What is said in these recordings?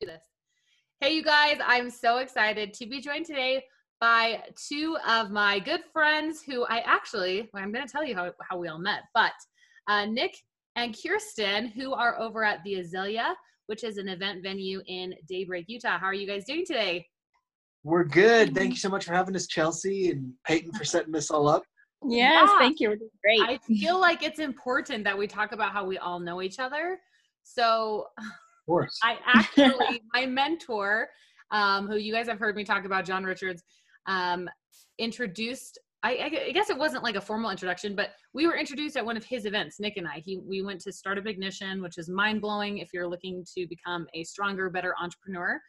do this. Hey, you guys, I'm so excited to be joined today by two of my good friends who I actually, well, I'm going to tell you how, how we all met, but uh, Nick and Kirsten, who are over at the Azalea, which is an event venue in Daybreak, Utah. How are you guys doing today? We're good. Thank you so much for having us, Chelsea and Peyton, for setting this all up. Yes, yeah. thank you. We're doing great. I feel like it's important that we talk about how we all know each other. So, of course, I actually, my mentor, um, who you guys have heard me talk about, John Richards, um, introduced. I, I, guess it wasn't like a formal introduction, but we were introduced at one of his events. Nick and I. He we went to Startup Ignition, which is mind blowing if you're looking to become a stronger, better entrepreneur.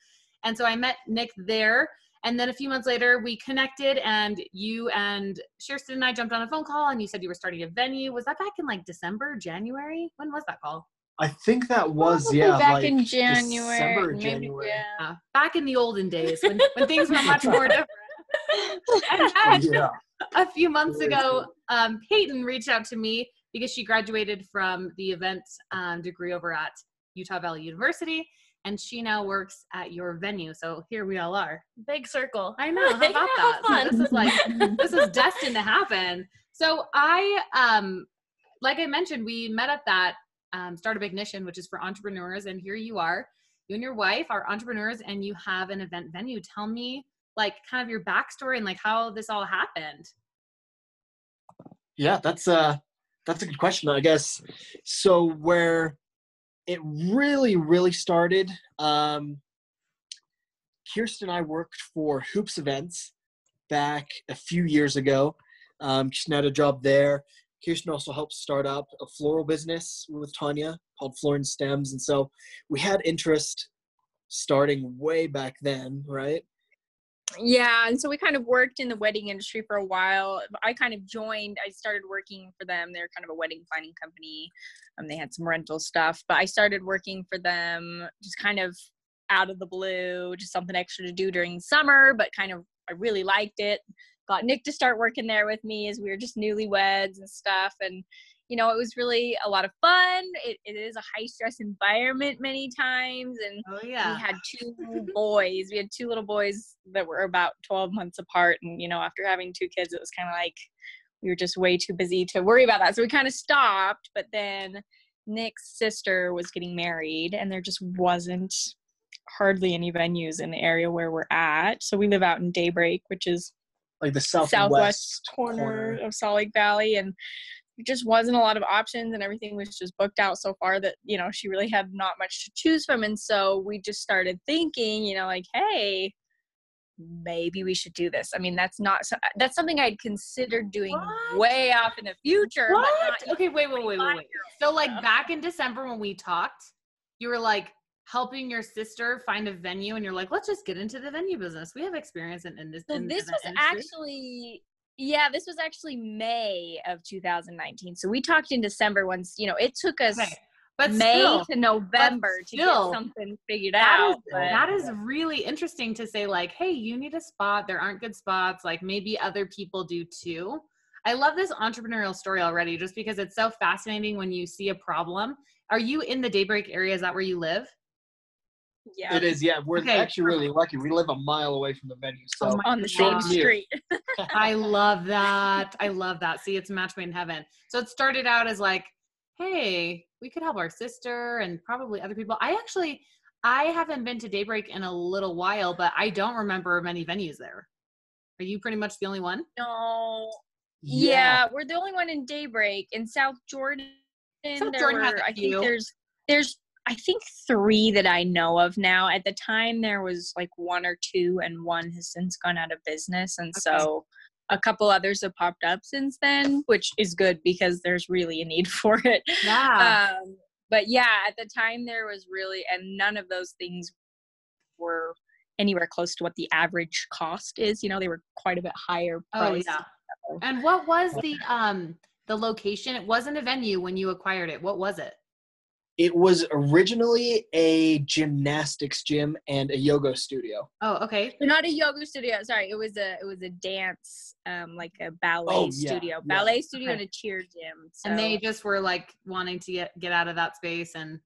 And so I met Nick there. And then a few months later, we connected, and you and Kirsten and I jumped on a phone call, and you said you were starting a venue. Was that back in like December, January? When was that call? I think that was Probably yeah, back like in January, December, January. Yeah. back in the olden days when, when things were much more different. yeah. a few months ago, um, Peyton reached out to me because she graduated from the event um, degree over at Utah Valley University, and she now works at your venue. So here we all are. Big circle. I know. How about that? So this is like this is destined to happen. So I um like I mentioned, we met at that um, Startup Ignition, which is for entrepreneurs, and here you are. You and your wife are entrepreneurs, and you have an event venue. Tell me, like, kind of your backstory and like how this all happened. Yeah, that's uh that's a good question, I guess. So where it really, really started, um, Kirsten and I worked for Hoops Events back a few years ago. Um, Kirsten had a job there. Kirsten also helped start up a floral business with Tanya called Florin Stems. And so we had interest starting way back then, right? Yeah, and so we kind of worked in the wedding industry for a while. I kind of joined, I started working for them. They're kind of a wedding planning company. Um, they had some rental stuff, but I started working for them just kind of out of the blue, just something extra to do during summer, but kind of I really liked it got Nick to start working there with me as we were just newlyweds and stuff. And, you know, it was really a lot of fun. It, it is a high stress environment many times. And oh, yeah. we had two boys. We had two little boys that were about 12 months apart. And, you know, after having two kids, it was kind of like we were just way too busy to worry about that. So we kind of stopped. But then Nick's sister was getting married, and there just wasn't hardly any venues in the area where we're at. So we live out in Daybreak, which is like the southwest, southwest corner, corner of Salt Lake Valley, and there just wasn't a lot of options, and everything was just booked out so far that you know she really had not much to choose from, and so we just started thinking, you know, like, hey, maybe we should do this. I mean, that's not that's something I'd considered doing what? way off in the future. What? okay, wait, wait, wait, wait, wait. So like back in December when we talked, you were like, helping your sister find a venue and you're like let's just get into the venue business we have experience in, in this so in this was industry. actually yeah this was actually may of 2019 so we talked in december once you know it took us okay. But May still, to November to get something figured that out. Is, that is really interesting to say, like, hey, you need a spot. There aren't good spots. Like, maybe other people do too. I love this entrepreneurial story already just because it's so fascinating when you see a problem. Are you in the Daybreak area? Is that where you live? Yeah. It is, yeah. We're okay. actually um really lucky. We live a mile away from the venue. So oh on the same street. I love that. I love that. See, it's a match made in heaven. So it started out as like, hey, we could help our sister and probably other people. I actually I haven't been to Daybreak in a little while, but I don't remember many venues there. Are you pretty much the only one? No. Yeah, yeah we're the only one in Daybreak. In South Jordan, South Jordan were, I think there's there's I think three that I know of now. At the time, there was like one or two, and one has since gone out of business. And okay. so a couple others have popped up since then, which is good because there's really a need for it. Yeah. Um, but yeah, at the time, there was really, and none of those things were anywhere close to what the average cost is. You know, they were quite a bit higher. Oh, yeah. And what was the um the location? It wasn't a venue when you acquired it. What was it? It was originally a gymnastics gym and a yoga studio. Oh, okay. not a yoga studio. Sorry, it was a it was a dance, um, like a ballet oh, yeah, studio, yeah. ballet studio okay. and a cheer gym. So. And they just were like wanting to get get out of that space and.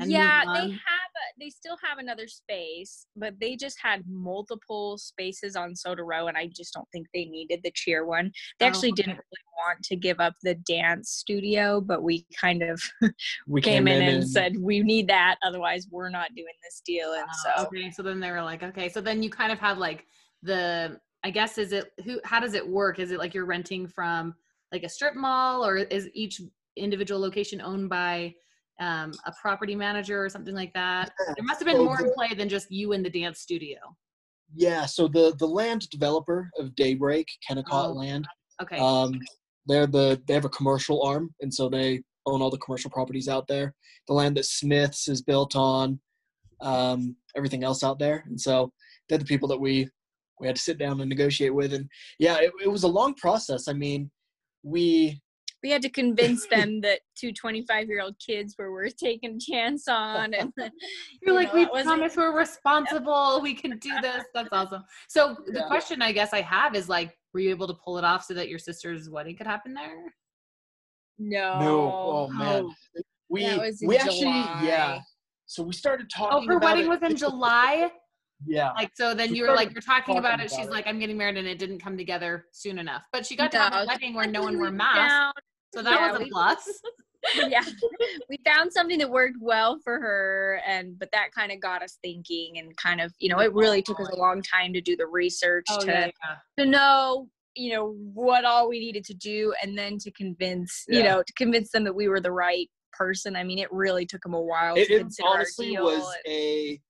And yeah they have a, they still have another space but they just had multiple spaces on soda row and i just don't think they needed the cheer one they Oh, actually okay. didn't really want to give up the dance studio but we kind of We came in and said we need that otherwise we're not doing this deal and Oh, so okay, so then they were like, okay, so then you kind of had like the, I guess, is it who? How does it work? Is it like you're renting from like a strip mall, or is each individual location owned by um, a property manager or something like that? There must have been So more in play than just you and the dance studio. Yeah, so the the land developer of Daybreak, Kennecott Oh, Land, Okay, um, they're the they have a commercial arm, and so they own all the commercial properties out there. The land that Smiths is built on, um, everything else out there, and so they're the people that we we had to sit down and negotiate with. And yeah, it, it was a long process. I mean, we we had to convince them that two 25 year old kids were worth taking a chance on and you're you like, know, we promise we're responsible. We can do this. That's awesome. So the Yeah. question I guess I have is like, were you able to pull it off so that your sister's wedding could happen there? no no, oh man, oh. we That was in we actually July. yeah. So we started oh, talking Oh, her about wedding it. was in July. Yeah, Like so, then We you were like you're talking about talking it. She's it. like, I'm getting married, and it didn't come together soon enough. But she got to have a wedding where no one wore masks, found- so that yeah, was a we- plus. yeah we found something that worked well for her and but that kind of got us thinking and kind of you know it really took us a long time to do the research Oh to yeah, yeah. to know you know what all we needed to do and then to convince you know to convince them that we were the right person i mean it really took them a while it, to it honestly was and- a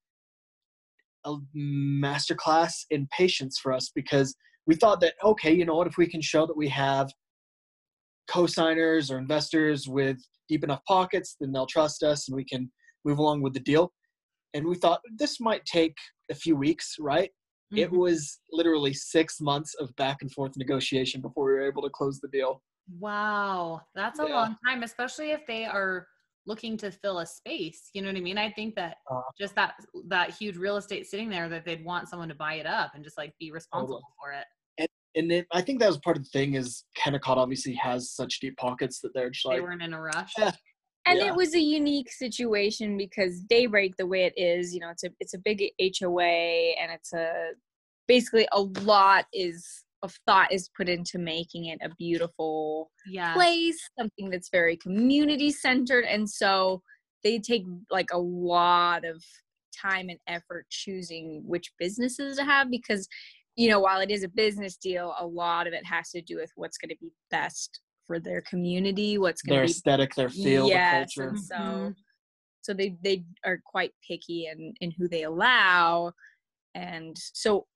a masterclass in patience for us because we thought that okay, you know what, if we can show that we have co-signers or investors with deep enough pockets, then they'll trust us and we can move along with the deal. And we thought this might take a few weeks, right? It Mhm. was literally six months of back and forth negotiation before we were able to close the deal. Wow, that's a Yeah. long time, especially if they are looking to fill a space. You know what I mean? I think that Uh, just that that huge real estate sitting there that they'd want someone to buy it up and just like be responsible for it. And it, I think that was part of the thing is Kennecott obviously has such deep pockets that they're just They weren't in a rush. Eh. Yeah. and Yeah. it was a unique situation because daybreak the way it is you know it's a it's a big hoa and it's a basically a lot is of thought is put into making it a beautiful Yeah. place, something that's very community centered. And so they take like a lot of time and effort choosing which businesses to have because, you know, while it is a business deal, a lot of it has to do with what's going to be best for their community, what's going their to be aesthetic, their feel, yes, the culture. and so Mhm. so they they are quite picky in in who they allow, and so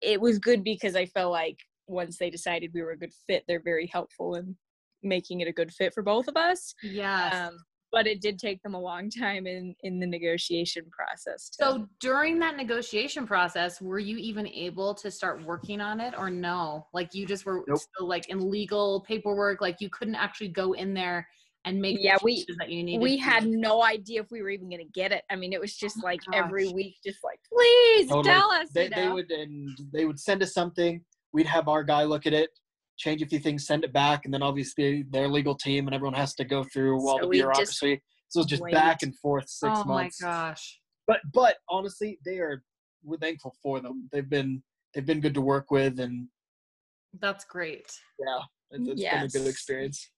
it was good because I felt like once they decided we were a good fit, they're very helpful in making it a good fit for both of us. Yeah. Um, but it did take them a long time in in the negotiation process. To, so during that negotiation process, were you even able to start working on it or no? Like you just were Nope. still like in legal paperwork, like you couldn't actually go in there and make the Yeah, we- changes that you needed. we to. had no idea if we were even going to get it. I mean, it was just like oh every week, just like, please oh, Totally. tell us. They, you they would and they would send us something. We'd have our guy look at it, change a few things, send it back, and then obviously their legal team and everyone has to go through all So the we just bureaucracy. so it's just wait. back and forth six oh months. Oh my gosh. But but honestly, they are we're thankful for them. They've been they've been good to work with, and That's great. yeah, it, it's been a good experience.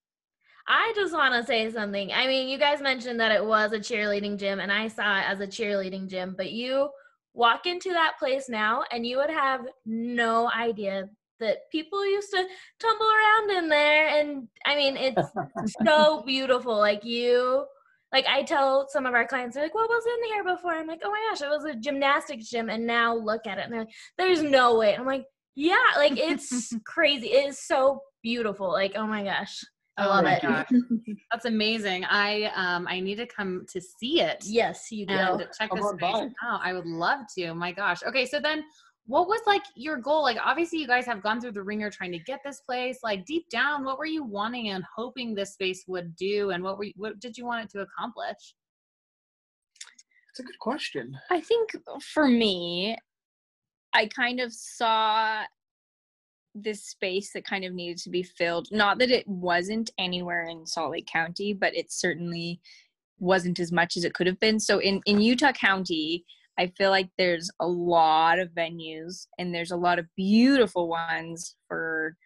I just want to say something. I mean, you guys mentioned that it was a cheerleading gym, and I saw it as a cheerleading gym, but you walk into that place now and you would have no idea that people used to tumble around in there. And I mean, it's so beautiful. Like, you, like, I tell some of our clients, they're like, what was in here before? I'm like, oh my gosh, it was a gymnastics gym, and now look at it. And they're like, there's no way. I'm like, yeah, like, it's crazy. It is so beautiful. Like, oh my gosh. I Oh love my it. gosh. That's amazing. I um I need to come to see it. Yes, you do. and check Come this on space out. I would love to. My gosh. Okay, so then what was like your goal? Like obviously you guys have gone through the ringer trying to get this place. Like deep down, what were you wanting and hoping this space would do and what were you, what did you want it to accomplish? It's a good question. I think for me, I kind of saw this space that kind of needed to be filled. Not that it wasn't anywhere in Salt Lake County, but it certainly wasn't as much as it could have been. So in in Utah County, I feel like there's a lot of venues and there's a lot of beautiful ones for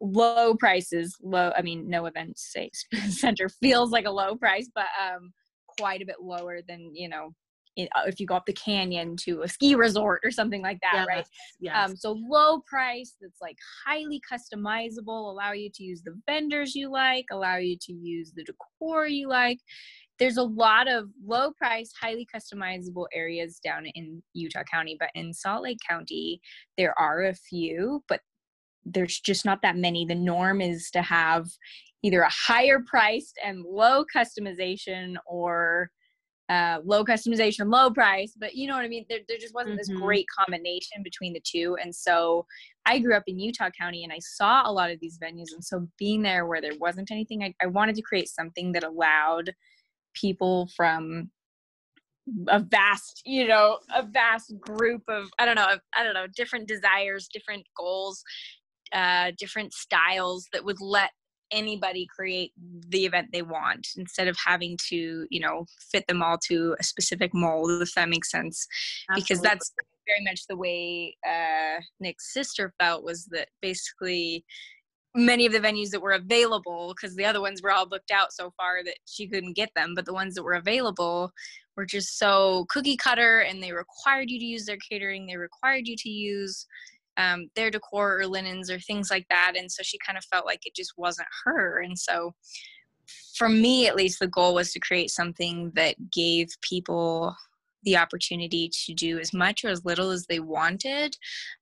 low prices. Low, I mean, no event center feels like a low price, but um, quite a bit lower than you know uh, if you go up the canyon to a ski resort or something like that, yes, right? Yes. Um, so low price that's like highly customizable, allow you to use the vendors you like, allow you to use the decor you like. There's a lot of low price, highly customizable areas down in Utah County, but in Salt Lake County, there are a few, but there's just not that many. The norm is to have either a higher priced and low customization or uh, low customization, low price, but you know what I mean? There, there just wasn't mm-hmm. this great combination between the two. And so I grew up in Utah County and I saw a lot of these venues. And so being there where there wasn't anything, I, I wanted to create something that allowed people from a vast you know a vast group of i don't know i don't know different desires different goals uh different styles that would let anybody create the event they want instead of having to you know fit them all to a specific mold if that makes sense Absolutely. because that's very much the way uh, nick's sister felt was that basically many of the venues that were available because the other ones were all booked out so far that she couldn't get them but the ones that were available were just so cookie cutter and they required you to use their catering they required you to use um, their decor or linens or things like that. And so she kind of felt like it just wasn't her. And so for me, at least, the goal was to create something that gave people the opportunity to do as much or as little as they wanted,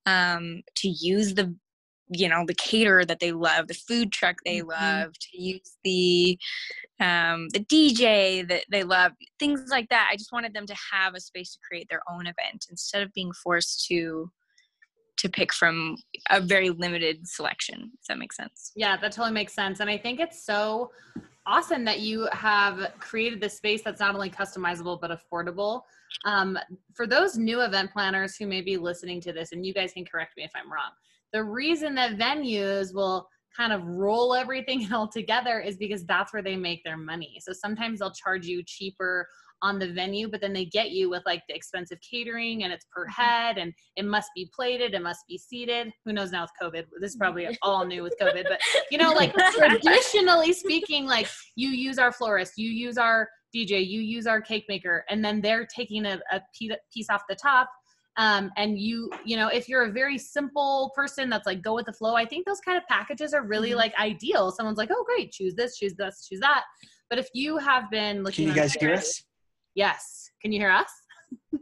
um, to use the you know the caterer that they love the food truck they mm-hmm. love to use the um the dj that they love things like that i just wanted them to have a space to create their own event instead of being forced to to pick from a very limited selection. If that makes sense. Yeah, that totally makes sense. And I think it's so awesome that you have created this space that's not only customizable but affordable. Um, for those new event planners who may be listening to this, and you guys can correct me if I'm wrong, the reason that venues will kind of roll everything all together is because that's where they make their money. So sometimes they'll charge you cheaper on the venue, but then they get you with like the expensive catering and it's per mm-hmm. head and it must be plated, it must be seated. Who knows now with COVID? This is probably all new with COVID, but you know, like traditionally speaking, like you use our florist, you use our DJ, you use our cake maker, and then they're taking a, a piece off the top um, and you you know if you're a very simple person that's like go with the flow i think those kind of packages are really mm-hmm. like ideal someone's like oh great choose this choose this choose that but if you have been looking can you guys hear us Yes. Can you hear us?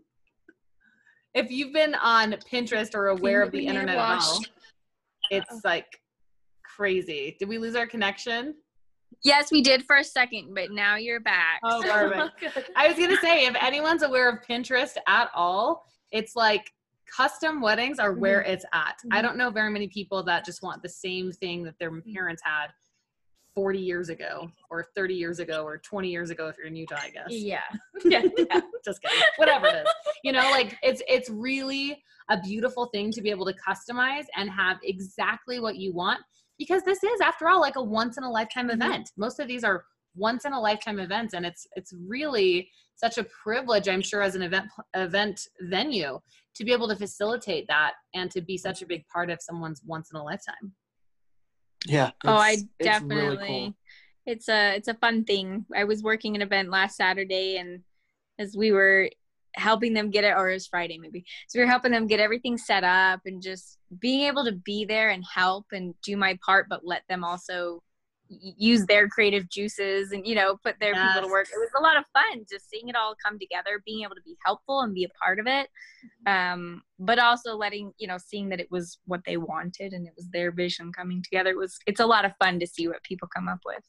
if you've been on Pinterest or aware of the internet at all, it's like crazy. Did we lose our connection? Yes, we did for a second, but now you're back. Oh, perfect. I was gonna say, if anyone's aware of Pinterest at all, it's like custom weddings are where mm-hmm. it's at. Mm-hmm. I don't know very many people that just want the same thing that their mm-hmm. parents had 40 years ago or 30 years ago or 20 years ago if you're in Utah, I guess. Yeah. yeah, yeah. Just kidding. Whatever it is. You know, like it's it's really a beautiful thing to be able to customize and have exactly what you want because this is after all like a once in a lifetime mm-hmm. event. Most of these are once in a lifetime events and it's it's really such a privilege I'm sure as an event event venue to be able to facilitate that and to be such a big part of someone's once in a lifetime. Yeah. Oh, I definitely. It's, really cool. it's a it's a fun thing. I was working an event last Saturday, and as we were helping them get it, or it was Friday maybe, so we were helping them get everything set up and just being able to be there and help and do my part, but let them also use their creative juices and you know put their yes. people to work. It was a lot of fun just seeing it all come together being able to be helpful and be a part of it. Um, but also letting you know seeing that it was what they wanted and it was their vision coming together. It was it's a lot of fun to see what people come up with.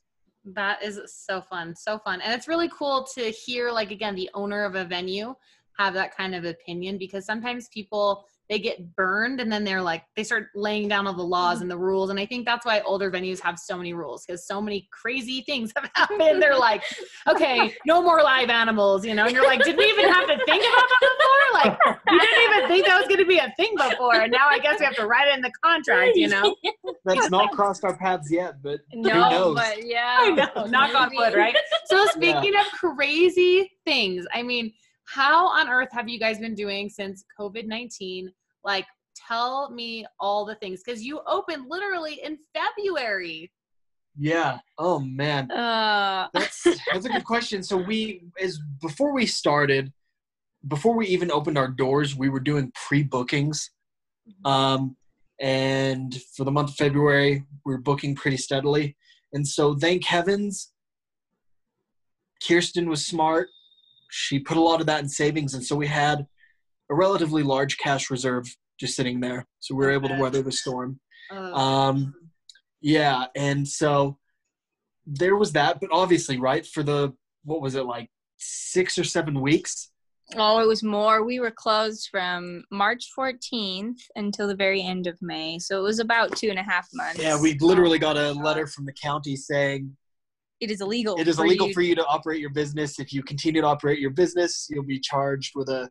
That is so fun so fun. And it's really cool to hear like again the owner of a venue have that kind of opinion because sometimes people they get burned and then they're like they start laying down all the laws mm-hmm. and the rules and i think that's why older venues have so many rules because so many crazy things have happened they're like okay no more live animals you know and you're like did we even have to think about that before like you didn't even think that was going to be a thing before and now i guess we have to write it in the contract you know That's not crossed our paths yet, but No, knows? but yeah. I know, knock on wood, right? So speaking of crazy things, I mean, how on earth have you guys been doing since COVID nineteen? Like, tell me all the things because you opened literally in February. yeah. Oh man. Uh, That's that's a good question. So we is before we started, before we even opened our doors, we were doing pre-bookings. Um and for the month of February, we are booking pretty steadily. And so thank heavens Kirsten was smart. She put a lot of that in savings and so we had a relatively large cash reserve just sitting there. So we were able to weather the storm. Um, yeah, and so there was that, but obviously, right for the what was it like six or seven weeks? oh, it was more. We were closed from March 14th until the very end of May. So it was about two and a half months. Yeah, we literally got a letter from the county saying It is illegal. it is for illegal you- for you to operate your business. If you continue to operate your business, you'll be charged with a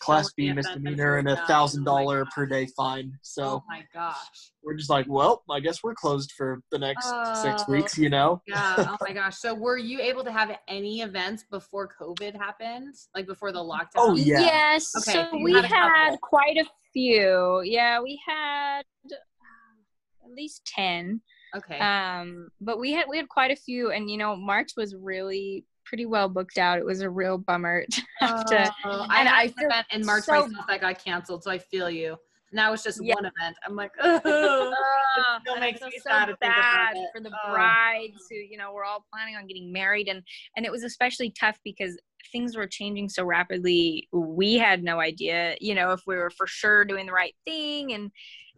class B misdemeanor and a thousand dollar per day fine. So oh my gosh. we're just like, well, I guess we're closed for the next six Oh. weeks. You know? Yeah. Oh my gosh. So were you able to have any events before COVID happened? Like before the lockdown? Oh, yeah. Yes. Okay, So so we had had quite a few. Yeah, we had uh, at least 10. Okay. Um, but we had we had quite a few and you know, March was really pretty well booked out. It was a real bummer to have to Oh, and I feel event in March so- myself that got canceled, so I feel you. Now it's just Yeah. one event. I'm like, oh, Ugh, still makes me so sad it. for the Ugh. brides who you know were all planning on getting married and and it was especially tough because things were changing so rapidly we had no idea you know if we were for sure doing the right thing and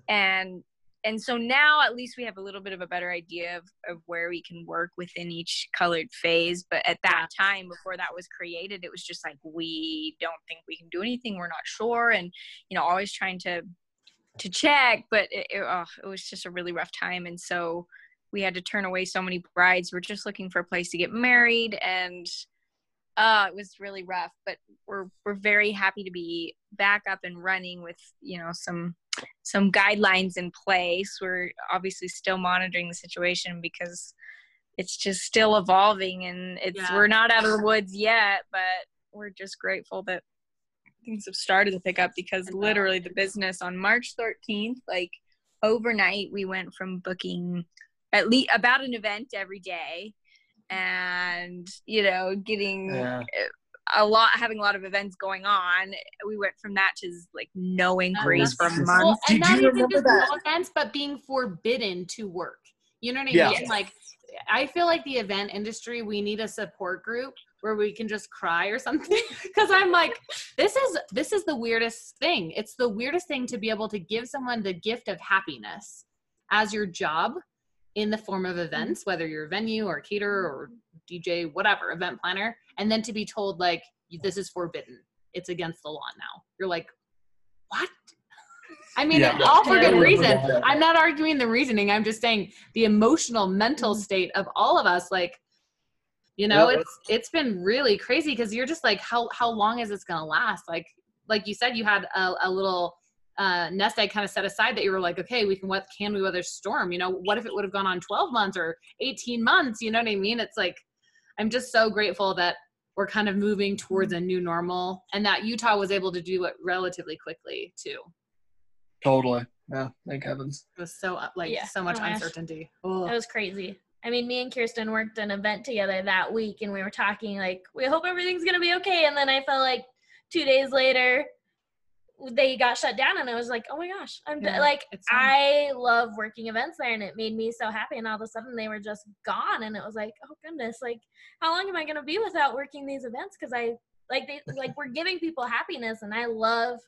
and and so now at least we have a little bit of a better idea of, of where we can work within each colored phase. But at that time before that was created it was just like we don't think we can do anything. We're not sure. And you know always trying to to check but it, it, oh, it was just a really rough time. And so we had to turn away so many brides. We're just looking for a place to get married. And uh it was really rough but we're we're very happy to be back up and running with you know some some guidelines in place we're obviously still monitoring the situation because it's just still evolving and it's Yeah. we're not out of the woods yet but we're just grateful that things have started to pick up because literally the business on March 13th, like overnight, we went from booking at least about an event every day and, you know, getting Yeah. A lot, having a lot of events going on. We went from that to like no inquiries oh, for that's- months. Well, and Did not you even remember just that? no events, but being forbidden to work. You know what I Yeah. mean? Yes. Like, I feel like the event industry, we need a support group where we can just cry or something. Because I'm like, this is this is the weirdest thing. It's the weirdest thing to be able to give someone the gift of happiness as your job in the form of mm-hmm. events, whether you're a venue or a caterer or DJ, whatever, event planner, and then to be told like this is forbidden. It's against the law now. You're like, what? I mean, Yeah. all for good reason. I'm not arguing the reasoning. I'm just saying the emotional, mental Mhm. state of all of us. Like, you know, Yeah. it's it's been really crazy because you're just like, how how long is this gonna last? Like, like you said, you had a, a little uh, nest egg kind of set aside that you were like, okay, we can what can we weather storm? You know, what if it would have gone on 12 months or 18 months? You know what I mean? It's like, I'm just so grateful that we're kind of moving towards a new normal and that Utah was able to do it relatively quickly too. Totally. Yeah. Thank heavens. It was so uh, like Yeah. so much Oh, uncertainty. It Ugh. was crazy. I mean, me and Kirsten worked an event together that week and we were talking like, we hope everything's going to be okay. And then I felt like two days later, they got shut down and I was like, oh my gosh, I'm Yeah, like, I love working events there and it made me so happy. And all of a sudden they were just gone. And it was like, oh goodness, like, how long am I going to be without working these events? Cause I like, they, like, we're giving people happiness and I love,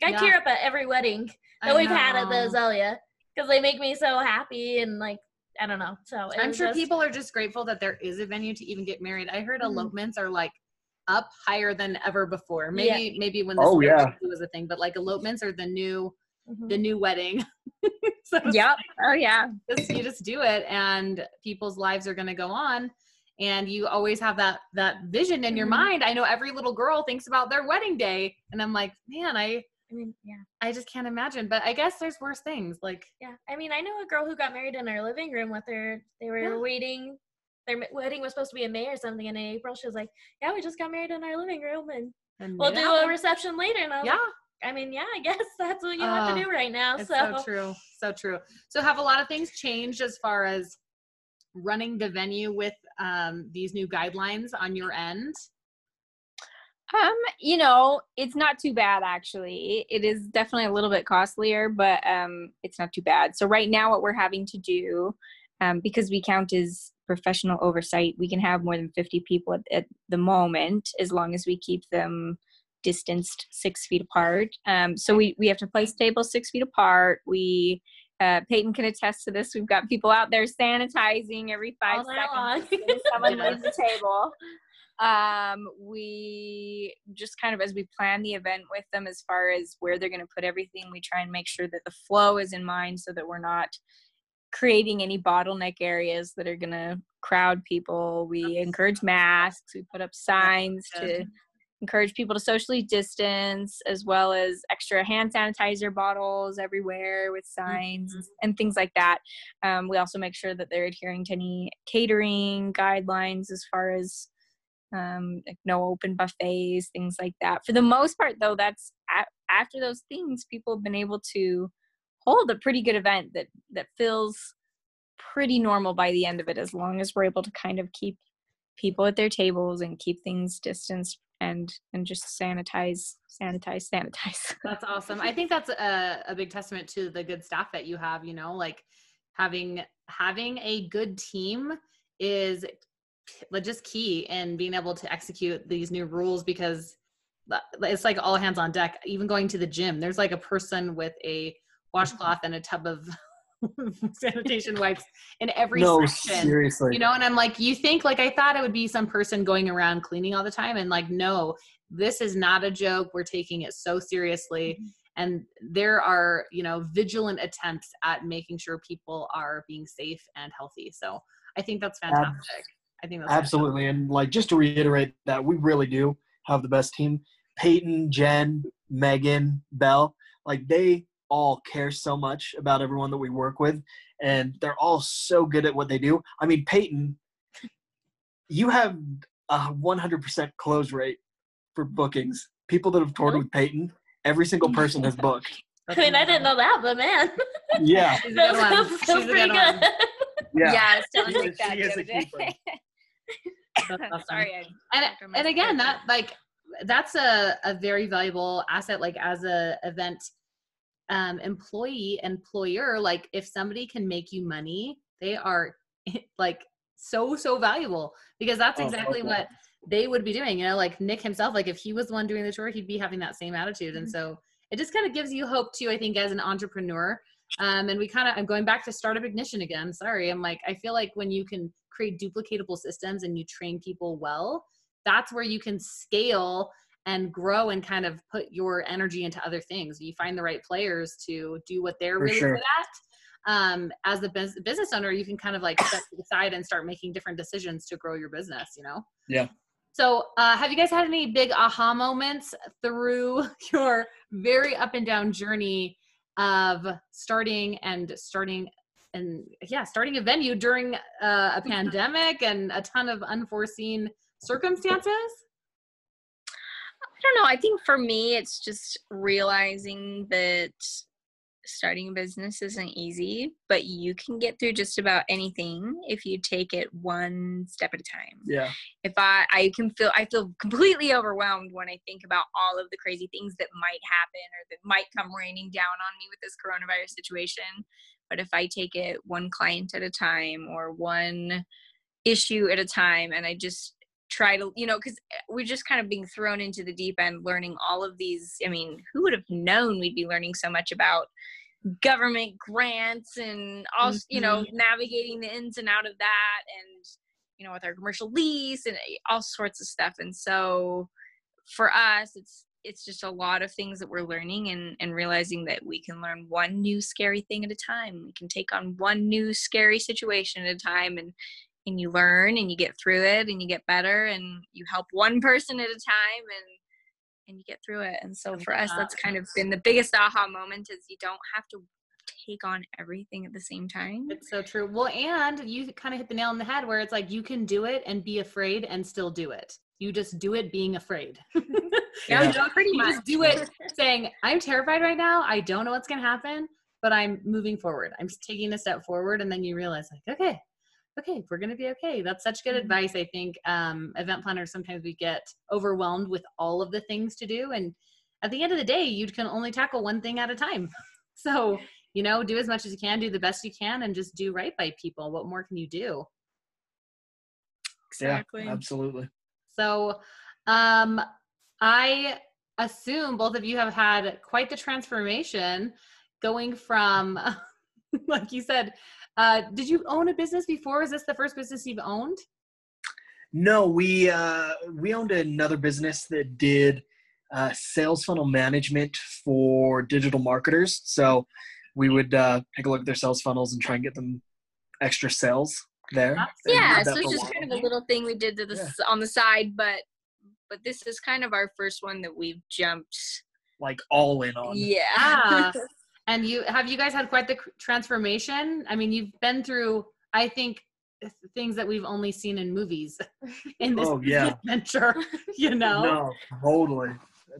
like, I Yeah. tear up at every wedding that I we've had at the know. Azalea because they make me so happy and like I don't know. So I'm sure just- people are just grateful that there is a venue to even get married. I heard Mhm. elopements are like up higher than ever before. Yeah. Maybe maybe when this Oh, yeah. emergency was a thing, but like elopements are the new Mhm. the new wedding. so it's Yep. Oh yeah. just, you just do it and people's lives are going to go on and you always have that that vision in your Mhm. mind i know every little girl thinks about their wedding day and i'm like man i I mean, yeah, I just can't imagine. But I guess there's worse things. Like yeah. I mean, I know a girl who got married in our living room with her. They were Yeah. waiting. Their wedding was supposed to be in May or something. And in April, she was like, "Yeah, we just got married in our living room, and and we'll made it do a reception later." And I was Yeah, like, I mean, yeah, I guess that's what you have Oh, to do right now. it's so, so true. So true. So have a lot of things changed as far as running the venue with um, these new guidelines on your end? Um, you know, it's not too bad actually. It is definitely a little bit costlier, but um it's not too bad. So right now what we're having to do um because we count as professional oversight, we can have more than 50 people at, at the moment as long as we keep them distanced 6 feet apart. Um so we we have to place tables 6 feet apart. We uh, Peyton can attest to this. We've got people out there sanitizing every five All seconds. as soon as Someone leaves the table um we just kind of as we plan the event with them as far as where they're going to put everything we try and make sure that the flow is in mind so that we're not creating any bottleneck areas that are going to crowd people. We encourage masks. We put up signs to encourage people to socially distance as well as extra hand sanitizer bottles everywhere with signs and- and things like that. Um, we also make sure that they're adhering to any catering guidelines as far as um, like no open buffets, things like that. For the most part, though, that's a- after those things, people have been able to hold a pretty good event that that feels pretty normal by the end of it, as long as we're able to kind of keep people at their tables and keep things distanced and and just sanitize, sanitize, sanitize. That's awesome. I think that's a, a big testament to the good staff that you have, you know, like having having a good team is just key in being able to execute these new rules because it's like all hands on deck. Even going to the gym, there's like a person with a washcloth and a tub of sanitation wipes in every no, section seriously. you know and i'm like you think like i thought it would be some person going around cleaning all the time and like no this is not a joke we're taking it so seriously mm-hmm. and there are you know vigilant attempts at making sure people are being safe and healthy so i think that's fantastic i think that's Absolutely. And like just to reiterate that we really do have the best team. Peyton, Jen, Megan, Bell, like they all care so much about everyone that we work with and they're all so good at what they do. I mean, Peyton, you have a 100% close rate for bookings. People that have toured oh. with Peyton, every single person has booked. I mean, I didn't know that, but man, Yeah. She's a that good one. feels, She's pretty good one. good. Yeah. I was telling She Nick is- that she is a keeper. Awesome. Sorry, I and and again that like that's a, a very valuable asset like as a event um employee employer like if somebody can make you money they are like so so valuable because that's Oh, exactly okay. what they would be doing you know like nick himself like if he was the one doing the tour he'd be having that same attitude and so it just kind of gives you hope too i think as an entrepreneur um, and we kind of i'm going back to startup ignition again sorry i'm like i feel like when you can create duplicatable systems and you train people well that's where you can scale and grow and kind of put your energy into other things you find the right players to do what they're For really sure. good at um, as the bus- business owner you can kind of like step to the side and start making different decisions to grow your business you know Yeah. so uh, have you guys had any big aha moments through your very up and down journey of starting and starting and yeah starting a venue during uh, a pandemic and a ton of unforeseen circumstances don't know. I think for me, it's just realizing that starting a business isn't easy, but you can get through just about anything if you take it one step at a time. Yeah. If I, I can feel, I feel completely overwhelmed when I think about all of the crazy things that might happen or that might come raining down on me with this coronavirus situation. But if I take it one client at a time or one issue at a time and I just try to, you know, because we're just kind of being thrown into the deep end learning all of these. I mean, who would have known we'd be learning so much about government grants and also, you know, navigating the ins and out of that and, you know, with our commercial lease and eh, all sorts of stuff. And so for us, it's, it's just a lot of things that we're learning and, and realizing that we can learn one new scary thing at a time. We can take on one new scary situation at a time and and you learn and you get through it and you get better and you help one person at a time and and you get through it. And so for us, that's kind of been the biggest aha moment is you don't have to take on everything at the same time. It's so true. Well, and you kind of hit the nail on the head where it's like you can do it and be afraid and still do it. You just do it being afraid. Yeah. you Pretty you much. just do it saying, I'm terrified right now. I don't know what's going to happen, but I'm moving forward. I'm taking a step forward. And then you realize, like, okay, okay, we're going to be okay. That's such good Mhm. advice. I think um, event planners sometimes we get overwhelmed with all of the things to do. And at the end of the day, you can only tackle one thing at a time. So, you know, do as much as you can, do the best you can, and just do right by people. What more can you do? Exactly. Yeah, absolutely. So, um, I assume both of you have had quite the transformation going from, like you said, uh, did you own a business before? Is this the first business you've owned? No, we uh, we owned another business that did uh, sales funnel management for digital marketers. So we would uh, take a look at their sales funnels and try and get them extra sales there. We yeah, so it's just kind of a little thing we did to the Yeah. s on the side, but but this is kind of our first one that we've jumped. like all in on. Yeah. And you have you guys had quite the transformation? I mean, you've been through, I think, things that we've only seen in movies in this Oh, yeah. adventure. You know, No, totally,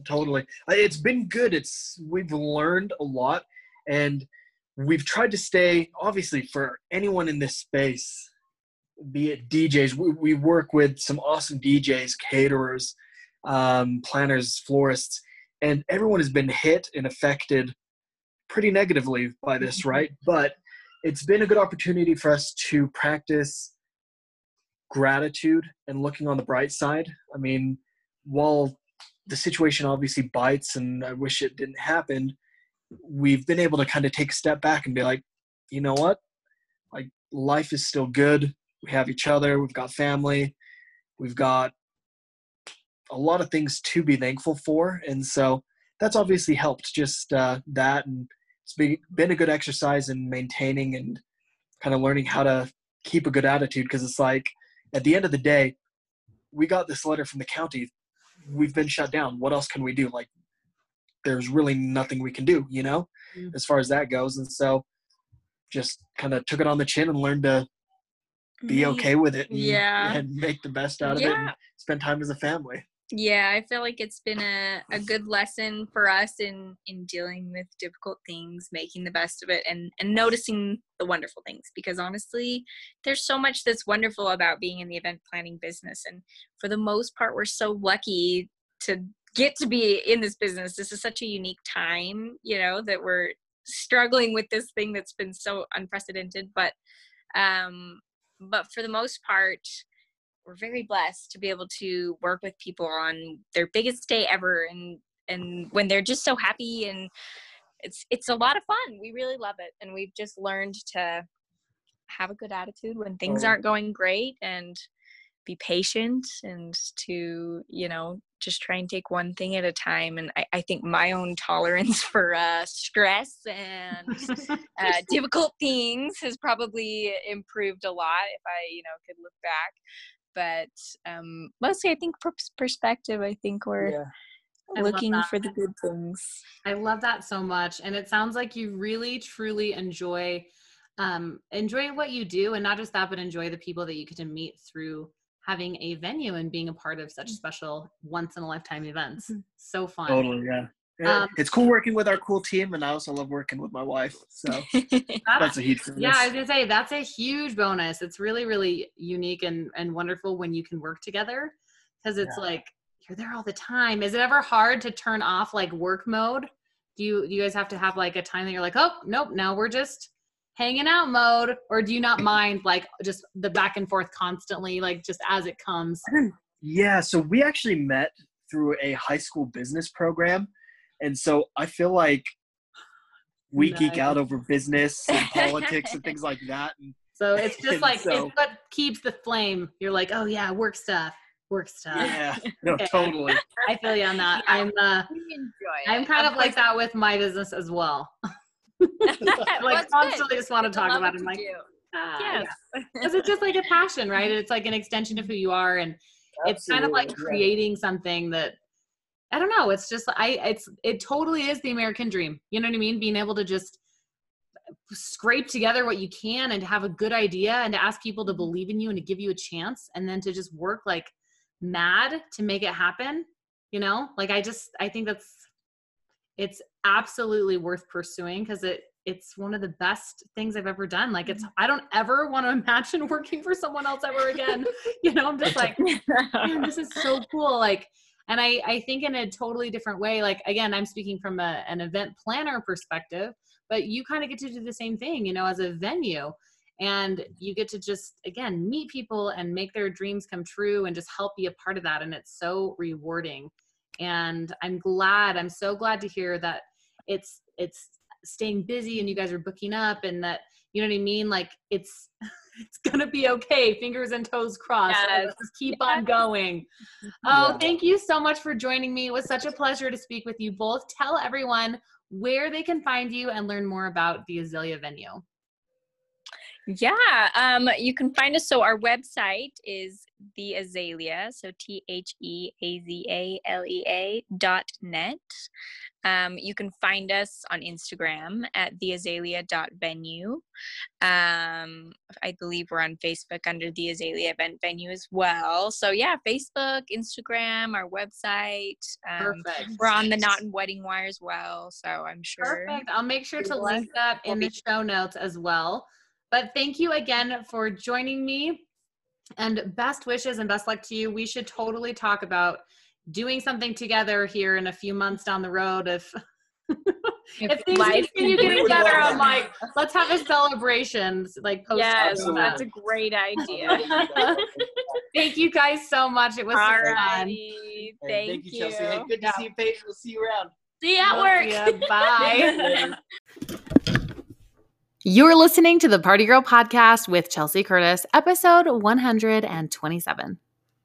totally. Uh, It's been good. It's we've learned a lot, and we've tried to stay. Obviously, for anyone in this space, be it DJs, we, we work with some awesome DJs, caterers, um, planners, florists, and everyone has been hit and affected pretty negatively by this, right? But it's been a good opportunity for us to practice gratitude and looking on the bright side. I mean, while the situation obviously bites and I wish it didn't happen, we've been able to kind of take a step back and be like, you know what? Like life is still good. We have each other, we've got family, we've got a lot of things to be thankful for. And so that's obviously helped just uh, that. And it's been, been a good exercise in maintaining and kind of learning how to keep a good attitude because it's like at the end of the day, we got this letter from the county. We've been shut down. What else can we do? Like, there's really nothing we can do, you know, Mm. as far as that goes. And so, just kind of took it on the chin and learned to be okay with it. And, Yeah. and make the best out of it and spend time as a family. Yeah, I feel like it's been a, a good lesson for us in in dealing with difficult things, making the best of it and and noticing the wonderful things because honestly, there's so much that's wonderful about being in the event planning business and for the most part we're so lucky to get to be in this business. This is such a unique time, you know, that we're struggling with this thing that's been so unprecedented, but um but for the most part we're very blessed to be able to work with people on their biggest day ever and and when they're just so happy and it's it's a lot of fun. We really love it. And we've just learned to have a good attitude when things aren't going great and be patient and to you know just try and take one thing at a time. And i, I think my own tolerance for uh, stress and uh, difficult things has probably improved a lot if I, you know, could look back. But um, mostly, I think perspective. I think we're I love looking for the good things. I love that so much. And it sounds like you really truly enjoy um enjoy what you do and not just that, but enjoy the people that you get to meet through having a venue and being a part of such special once in a lifetime events. Mhm. So fun. Totally, yeah. Yeah, Um, it's cool working with our cool team, and I also love working with my wife. So That- that's a huge bonus. yeah, I was gonna say that's a huge bonus. It's really, really unique and, and wonderful when you can work together because it's like you're there all the time. Is it ever hard to turn off like work mode? Do you do you guys have to have like a time that you're like, oh nope, now we're just hanging out mode, or do you not mind like just the back and forth constantly, like just as it comes? Yeah, so we actually met through a high school business program. And so I feel like we geek out over business and politics and things like that. And So it's just And like so- it's what keeps the flame. You're like, oh yeah, work stuff, work stuff. yeah, no, Okay. totally. I feel you on that. Yeah. I'm uh enjoy I'm kind of like that with my business as well. like constantly just want to talk about it. I'm like, ah, yes. because it's just like a passion, right? It's like an extension of who you are, and it's kind of like creating something that I don't know. It's just I it's it totally is the American dream. You know what I mean? Being able to just scrape together what you can and have a good idea and to ask people to Mm-hmm. believe in you and to give you a chance and then to just work like mad to make it happen. You know? Like I just I think that's it's absolutely worth pursuing because it it's one of the best things I've ever done. Like it's I don't ever want to imagine working for someone else ever again. you know, I'm just like man, this is so cool like and i i think in a totally different way like again i'm speaking from a, an event planner perspective but you kind of get to do the same thing you know as a venue. And you get to just again meet people and make their dreams come true and just help be a part of that and it's so rewarding. And i'm glad i'm so glad to hear that it's it's staying busy and you guys are booking up and that you know what i mean? Like it's it's gonna be okay. Fingers and toes crossed. Yes. let's just keep on going. Oh Yeah. thank you so much for joining me. It was such a pleasure to speak with you both. Tell everyone where they can find you and learn more about the azalea venue Yeah, um, you can find us. So our website is the Azalea, so T H E A Z A L E A dot net. Um, you can find us on Instagram at the Azalea dot venue. Um, I believe we're on Facebook under the Azalea event venue as well. So yeah, Facebook, Instagram, our website. Um, perfect we're on the Knot and Wedding Wire as well. So I'm sure. Perfect. I'll make sure to link that in the show notes as well. But thank you again for joining me and best wishes and best luck to you. We should totally talk about doing something together here in a few months down the road if if things life continue can getting be better better. i'm like let's have a celebration like post Yes, Absolutely. that's a great idea. thank you guys so much it was so fun Alrighty, Hey, thank, you, Chelsea. Hey, good to see you, Paige. We'll see you around. See you at Love work. ya. bye You're listening to the Party Girl Podcast with Chelsea Curtis, episode 127.